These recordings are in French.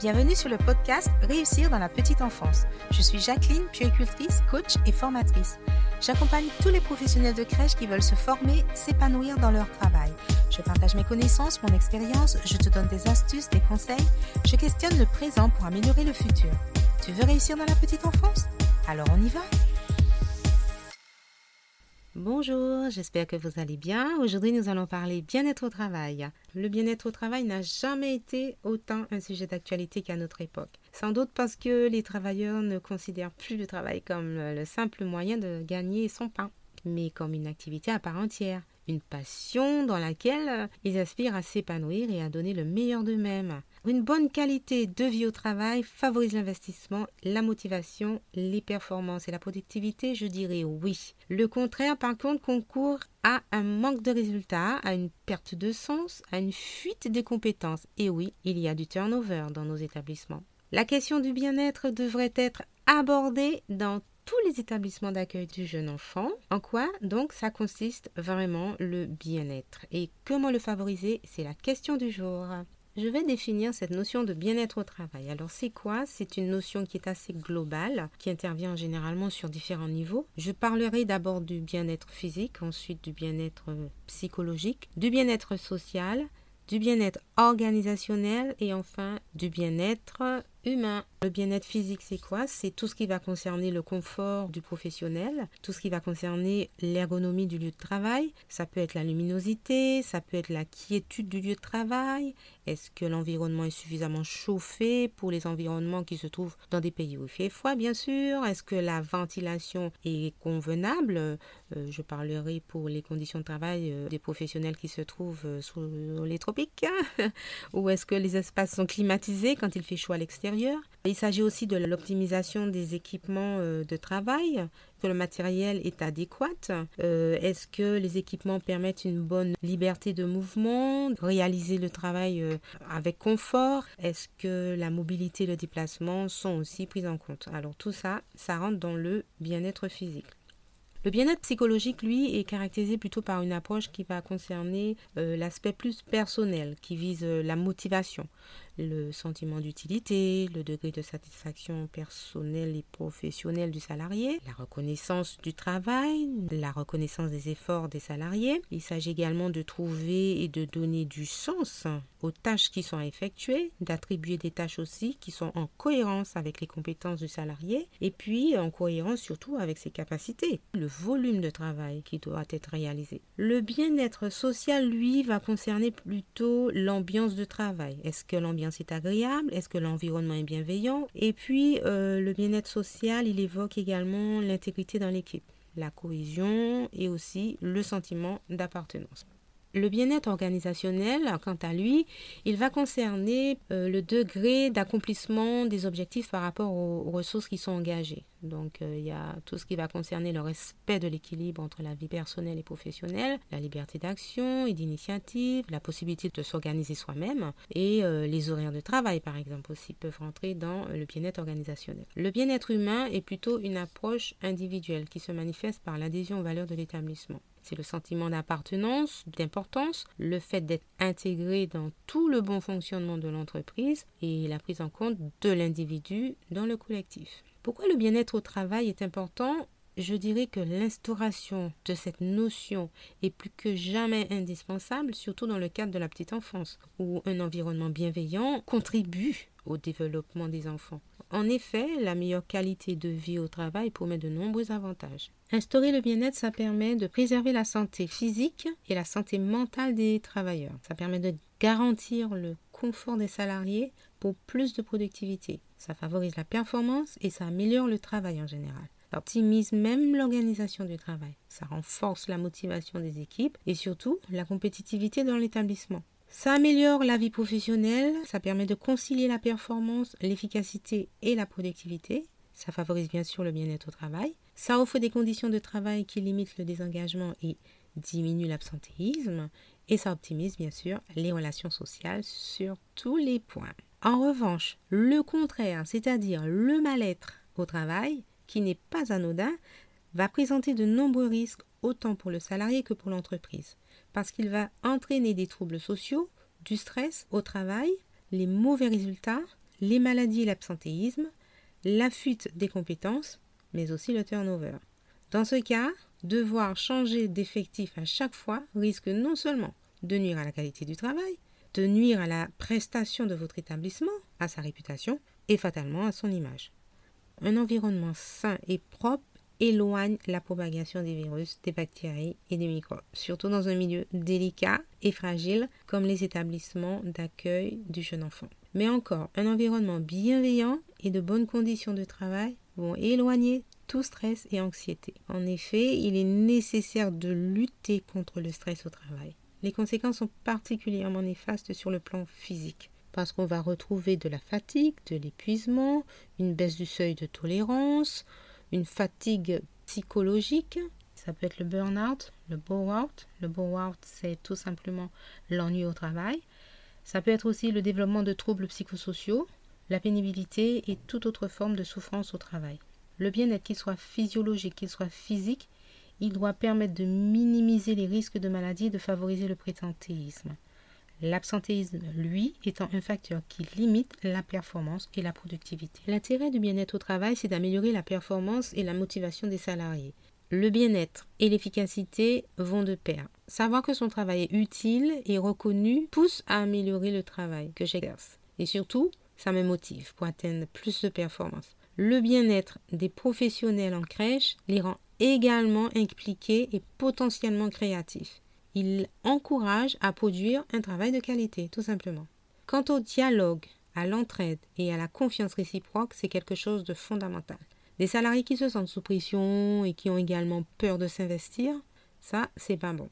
Bienvenue sur le podcast Réussir dans la petite enfance. Je suis Jacqueline, puéricultrice, coach et formatrice. J'accompagne tous les professionnels de crèche qui veulent se former, s'épanouir dans leur travail. Je partage mes connaissances, mon expérience, je te donne des astuces, des conseils, je questionne le présent pour améliorer le futur. Tu veux réussir dans la petite enfance? Alors on y va? Bonjour, j'espère que vous allez bien. Aujourd'hui, nous allons parler bien-être au travail. Le bien-être au travail n'a jamais été autant un sujet d'actualité qu'à notre époque. Sans doute parce que les travailleurs ne considèrent plus le travail comme le simple moyen de gagner son pain, mais comme une activité à part entière une passion dans laquelle ils aspirent à s'épanouir et à donner le meilleur d'eux-mêmes. Une bonne qualité de vie au travail favorise l'investissement, la motivation, les performances et la productivité, je dirais oui. Le contraire, par contre, concourt à un manque de résultats, à une perte de sens, à une fuite des compétences. Et oui, il y a du turnover dans nos établissements. La question du bien-être devrait être abordée dans tous les établissements d'accueil du jeune enfant. En quoi donc ça consiste vraiment le bien-être? Et comment le favoriser? C'est la question du jour. Je vais définir cette notion de bien-être au travail. Alors c'est quoi? C'est une notion qui est assez globale, qui intervient généralement sur différents niveaux. Je parlerai d'abord du bien-être physique, ensuite du bien-être psychologique, du bien-être social, du bien-être organisationnel et enfin du bien-être humain. Le bien-être physique, c'est quoi? C'est tout ce qui va concerner le confort du professionnel, tout ce qui va concerner l'ergonomie du lieu de travail. Ça peut être la luminosité, ça peut être la quiétude du lieu de travail. Est-ce que l'environnement est suffisamment chauffé pour les environnements qui se trouvent dans des pays où il fait froid, bien sûr? Est-ce que la ventilation est convenable? Euh, Je parlerai pour les conditions de travail euh, des professionnels qui se trouvent euh, sous les tropiques. Ou est-ce que les espaces sont climatisés quand il fait chaud à l'extérieur? Il s'agit aussi de l'optimisation des équipements euh, de travail, que le matériel est adéquat. Euh, est-ce que les équipements permettent une bonne liberté de mouvement, réaliser le travail euh, avec confort? Est-ce que la mobilité et le déplacement sont aussi pris en compte? Alors tout ça, ça rentre dans le bien-être physique. Le bien-être psychologique, lui, est caractérisé plutôt par une approche qui va concerner l'aspect plus personnel, qui vise la motivation, le sentiment d'utilité, le degré de satisfaction personnelle et professionnelle du salarié, la reconnaissance du travail, la reconnaissance des efforts des salariés. Il s'agit également de trouver et de donner du sens aux tâches qui sont effectuées, d'attribuer des tâches aussi qui sont en cohérence avec les compétences du salarié et puis en cohérence surtout avec ses capacités, le volume de travail qui doit être réalisé. Le bien-être social, lui, va concerner plutôt l'ambiance de travail. Est-ce que l'ambiance c'est agréable Est-ce que l'environnement est bienveillant? Et puis, euh, le bien-être social, il évoque également l'intégrité dans l'équipe, la cohésion et aussi le sentiment d'appartenance. Le bien-être organisationnel, quant à lui, il va concerner euh, le degré d'accomplissement des objectifs par rapport aux, ressources qui sont engagées. Donc, euh, il y a tout ce qui va concerner le respect de l'équilibre entre la vie personnelle et professionnelle, la liberté d'action et d'initiative, la possibilité de s'organiser soi-même et euh, les horaires de travail, par exemple, aussi peuvent rentrer dans le bien-être organisationnel. Le bien-être humain est plutôt une approche individuelle qui se manifeste par l'adhésion aux valeurs de l'établissement. C'est le sentiment d'appartenance, d'importance, le fait d'être intégré dans tout le bon fonctionnement de l'entreprise et la prise en compte de l'individu dans le collectif. Pourquoi le bien-être au travail est important? Je dirais que l'instauration de cette notion est plus que jamais indispensable, surtout dans le cadre de la petite enfance, où un environnement bienveillant contribue au développement des enfants. En effet, la meilleure qualité de vie au travail promet de nombreux avantages. Instaurer le bien-être, ça permet de préserver la santé physique et la santé mentale des travailleurs. Ça permet de garantir le confort des salariés pour plus de productivité. Ça favorise la performance et ça améliore le travail en général. Ça optimise même l'organisation du travail. Ça renforce la motivation des équipes et surtout la compétitivité dans l'établissement. Ça améliore la vie professionnelle, ça permet de concilier la performance, l'efficacité et la productivité. Ça favorise bien sûr le bien-être au travail. Ça offre des conditions de travail qui limitent le désengagement et diminuent l'absentéisme. Et ça optimise bien sûr les relations sociales sur tous les points. En revanche, le contraire, c'est-à-dire le mal-être au travail, qui n'est pas anodin, va présenter de nombreux risques autant pour le salarié que pour l'entreprise parce qu'il va entraîner des troubles sociaux, du stress au travail, les mauvais résultats, les maladies et l'absentéisme, la fuite des compétences, mais aussi le turnover. Dans ce cas, devoir changer d'effectif à chaque fois risque non seulement de nuire à la qualité du travail, nuire à la prestation de votre établissement, à sa réputation et fatalement à son image. Un environnement sain et propre éloigne la propagation des virus, des bactéries et des microbes, surtout dans un milieu délicat et fragile comme les établissements d'accueil du jeune enfant. Mais encore, un environnement bienveillant et de bonnes conditions de travail vont éloigner tout stress et anxiété. En effet, il est nécessaire de lutter contre le stress au travail. Les conséquences sont particulièrement néfastes sur le plan physique parce qu'on va retrouver de la fatigue, de l'épuisement, une baisse du seuil de tolérance, une fatigue psychologique. Ça peut être le burn-out, le bore-out. Le bore-out, c'est tout simplement l'ennui au travail. Ça peut être aussi le développement de troubles psychosociaux, la pénibilité et toute autre forme de souffrance au travail. Le bien-être, qu'il soit physiologique, qu'il soit physique, il doit permettre de minimiser les risques de maladie et de favoriser le présentéisme. L'absentéisme, lui, étant un facteur qui limite la performance et la productivité. L'intérêt du bien-être au travail, c'est d'améliorer la performance et la motivation des salariés. Le bien-être et l'efficacité vont de pair. Savoir que son travail est utile et reconnu pousse à améliorer le travail que j'exerce. Et surtout, ça me motive pour atteindre plus de performance. Le bien-être des professionnels en crèche les rend également impliqués et potentiellement créatifs il encourage à produire un travail de qualité, tout simplement. Quant au dialogue, à l'entraide et à la confiance réciproque, c'est quelque chose de fondamental. Des salariés qui se sentent sous pression et qui ont également peur de s'investir, ça, c'est pas bon.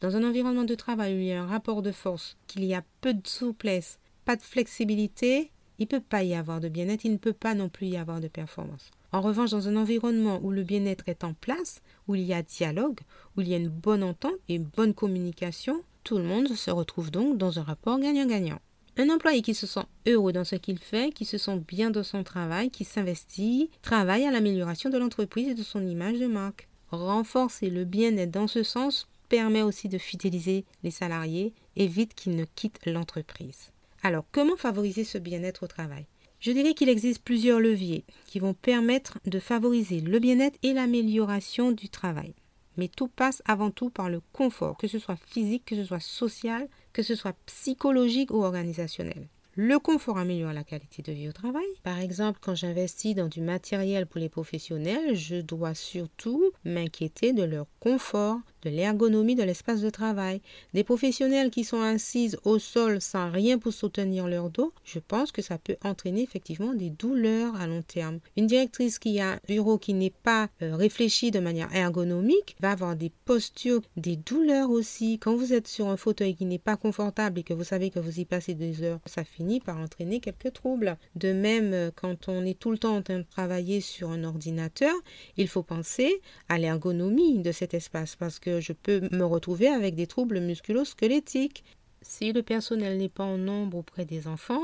Dans un environnement de travail où il y a un rapport de force, qu'il y a peu de souplesse, pas de flexibilité, il ne peut pas y avoir de bien-être, il ne peut pas non plus y avoir de performance. En revanche, dans un environnement où le bien-être est en place, où il y a dialogue, où il y a une bonne entente et une bonne communication, tout le monde se retrouve donc dans un rapport gagnant-gagnant. Un employé qui se sent heureux dans ce qu'il fait, qui se sent bien dans son travail, qui s'investit, travaille à l'amélioration de l'entreprise et de son image de marque. Renforcer le bien-être dans ce sens permet aussi de fidéliser les salariés, évite qu'ils ne quittent l'entreprise. Alors, comment favoriser ce bien-être au travail? Je dirais qu'il existe plusieurs leviers qui vont permettre de favoriser le bien-être et l'amélioration du travail. Mais tout passe avant tout par le confort, que ce soit physique, que ce soit social, que ce soit psychologique ou organisationnel. Le confort améliore la qualité de vie au travail. Par exemple, quand j'investis dans du matériel pour les professionnels, je dois surtout m'inquiéter de leur confort, l'ergonomie de l'espace de travail. Des professionnels qui sont assises au sol sans rien pour soutenir leur dos, je pense que ça peut entraîner effectivement des douleurs à long terme. Une directrice qui a un bureau qui n'est pas euh, réfléchi de manière ergonomique va avoir des postures, des douleurs aussi. Quand vous êtes sur un fauteuil qui n'est pas confortable et que vous savez que vous y passez des heures, ça finit par entraîner quelques troubles. De même, euh, quand on est tout le temps en train de travailler sur un ordinateur, il faut penser à l'ergonomie de cet espace parce que je peux me retrouver avec des troubles musculo-squelettiques. Si le personnel n'est pas en nombre auprès des enfants,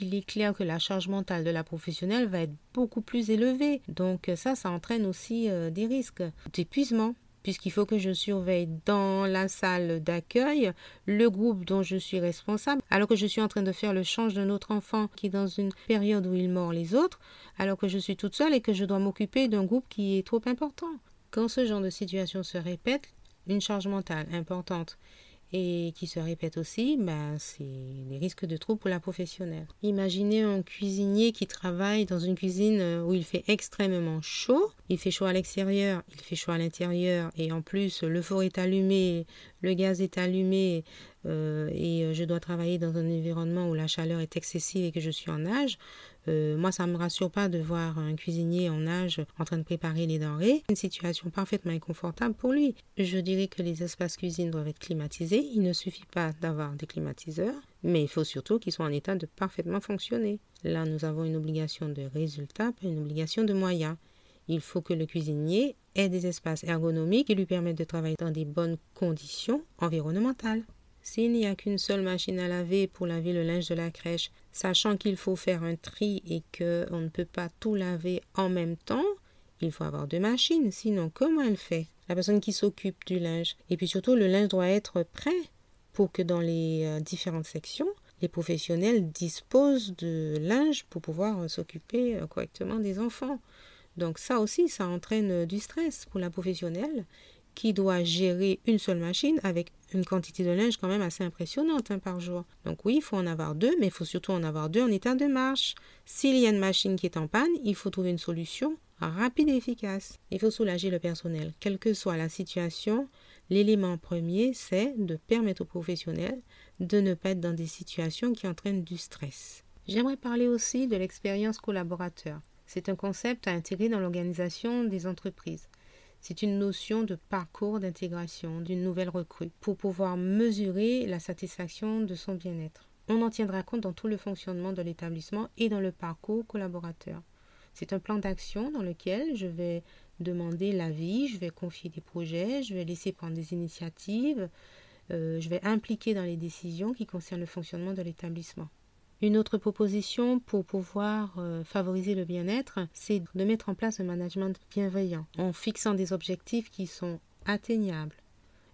il est clair que la charge mentale de la professionnelle va être beaucoup plus élevée. Donc ça, ça entraîne aussi euh, des risques d'épuisement puisqu'il faut que je surveille dans la salle d'accueil le groupe dont je suis responsable, alors que je suis en train de faire le change d'un autre enfant qui est dans une période où il mord les autres, alors que je suis toute seule et que je dois m'occuper d'un groupe qui est trop important. Quand ce genre de situation se répète, une charge mentale importante et qui se répète aussi, ben, c'est des risques de troubles pour la professionnelle. Imaginez un cuisinier qui travaille dans une cuisine euh, où il fait extrêmement chaud. Il fait chaud à l'extérieur, il fait chaud à l'intérieur, et en plus le four est allumé, le gaz est allumé, euh, et euh, je dois travailler dans un environnement où la chaleur est excessive et que je suis en âge. Euh, moi, ça ne me rassure pas de voir un cuisinier en âge en train de préparer les denrées. Une situation parfaitement inconfortable pour lui. Je dirais que les espaces cuisine doivent être climatisés. Il ne suffit pas d'avoir des climatiseurs, mais il faut surtout qu'ils soient en état de parfaitement fonctionner. Là, nous avons une obligation de résultat, pas une obligation de moyens. Il faut que le cuisinier ait des espaces ergonomiques qui lui permettent de travailler dans des bonnes conditions environnementales. S'il n'y a qu'une seule machine à laver pour laver le linge de la crèche, sachant qu'il faut faire un tri et qu'on ne peut pas tout laver en même temps, il faut avoir deux machines. Sinon, comment elle fait? La personne qui s'occupe du linge. Et puis surtout, le linge doit être prêt pour que dans les euh, différentes sections, les professionnels disposent de linge pour pouvoir s'occuper euh, correctement des enfants. Donc ça aussi, ça entraîne du stress pour la professionnelle qui doit gérer une seule machine avec une quantité de linge quand même assez impressionnante hein, par jour. Donc oui, il faut en avoir deux, mais il faut surtout en avoir deux en état de marche. S'il y a une machine qui est en panne, il faut trouver une solution rapide et efficace. Il faut soulager le personnel. Quelle que soit la situation, l'élément premier, c'est de permettre aux professionnels de ne pas être dans des situations qui entraînent du stress. J'aimerais parler aussi de l'expérience collaborateur. C'est un concept à intégrer dans l'organisation des entreprises. C'est une notion de parcours d'intégration d'une nouvelle recrue pour pouvoir mesurer la satisfaction de son bien-être. On en tiendra compte dans tout le fonctionnement de l'établissement et dans le parcours collaborateur. C'est un plan d'action dans lequel je vais demander l'avis, je vais confier des projets, je vais laisser prendre des initiatives, euh, je vais impliquer dans les décisions qui concernent le fonctionnement de l'établissement. Une autre proposition pour pouvoir euh, favoriser le bien-être, c'est de mettre en place un management bienveillant en fixant des objectifs qui sont atteignables.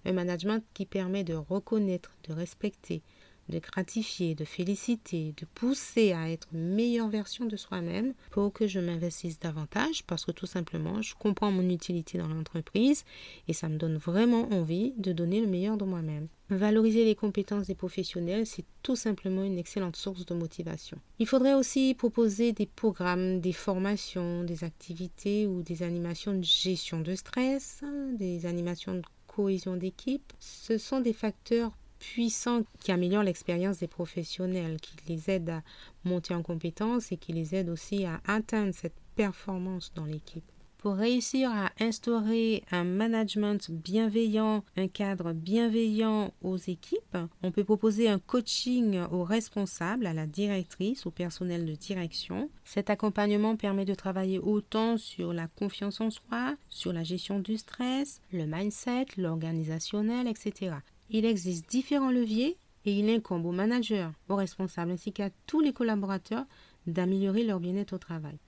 Un management qui permet de reconnaître, de respecter, de gratifier, de féliciter, de pousser à être une meilleure version de soi-même pour que je m'investisse davantage parce que tout simplement je comprends mon utilité dans l'entreprise et ça me donne vraiment envie de donner le meilleur de moi-même. Valoriser les compétences des professionnels, c'est tout simplement une excellente source de motivation. Il faudrait aussi proposer des programmes, des formations, des activités ou des animations de gestion de stress, des animations de cohésion d'équipe. Ce sont des facteurs puissants qui améliorent l'expérience des professionnels, qui les aident à monter en compétence et qui les aident aussi à atteindre cette performance dans l'équipe. Pour réussir à instaurer un management bienveillant, un cadre bienveillant aux équipes, on peut proposer un coaching aux responsables, à la directrice, au personnel de direction. Cet accompagnement permet de travailler autant sur la confiance en soi, sur la gestion du stress, le mindset, l'organisationnel, etc. Il existe différents leviers et il incombe aux managers, aux responsables ainsi qu'à tous les collaborateurs d'améliorer leur bien-être au travail.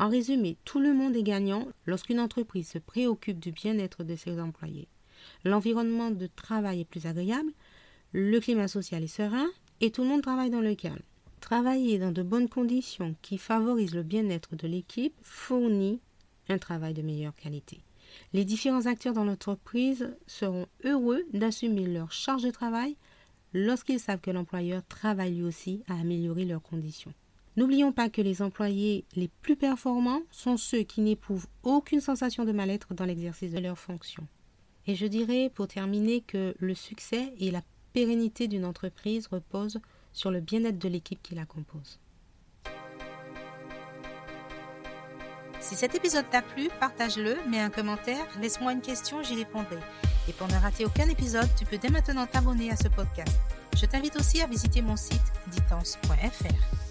En résumé, tout le monde est gagnant lorsqu'une entreprise se préoccupe du bien-être de ses employés. L'environnement de travail est plus agréable, le climat social est serein et tout le monde travaille dans le calme. Travailler dans de bonnes conditions qui favorisent le bien-être de l'équipe fournit un travail de meilleure qualité. Les différents acteurs dans l'entreprise seront heureux d'assumer leur charge de travail lorsqu'ils savent que l'employeur travaille lui aussi à améliorer leurs conditions. N'oublions pas que les employés les plus performants sont ceux qui n'éprouvent aucune sensation de mal-être dans l'exercice de leurs fonctions. Et je dirais pour terminer que le succès et la pérennité d'une entreprise reposent sur le bien-être de l'équipe qui la compose. Si cet épisode t'a plu, partage-le, mets un commentaire, laisse-moi une question, j'y répondrai. Et pour ne rater aucun épisode, tu peux dès maintenant t'abonner à ce podcast. Je t'invite aussi à visiter mon site ditance.fr.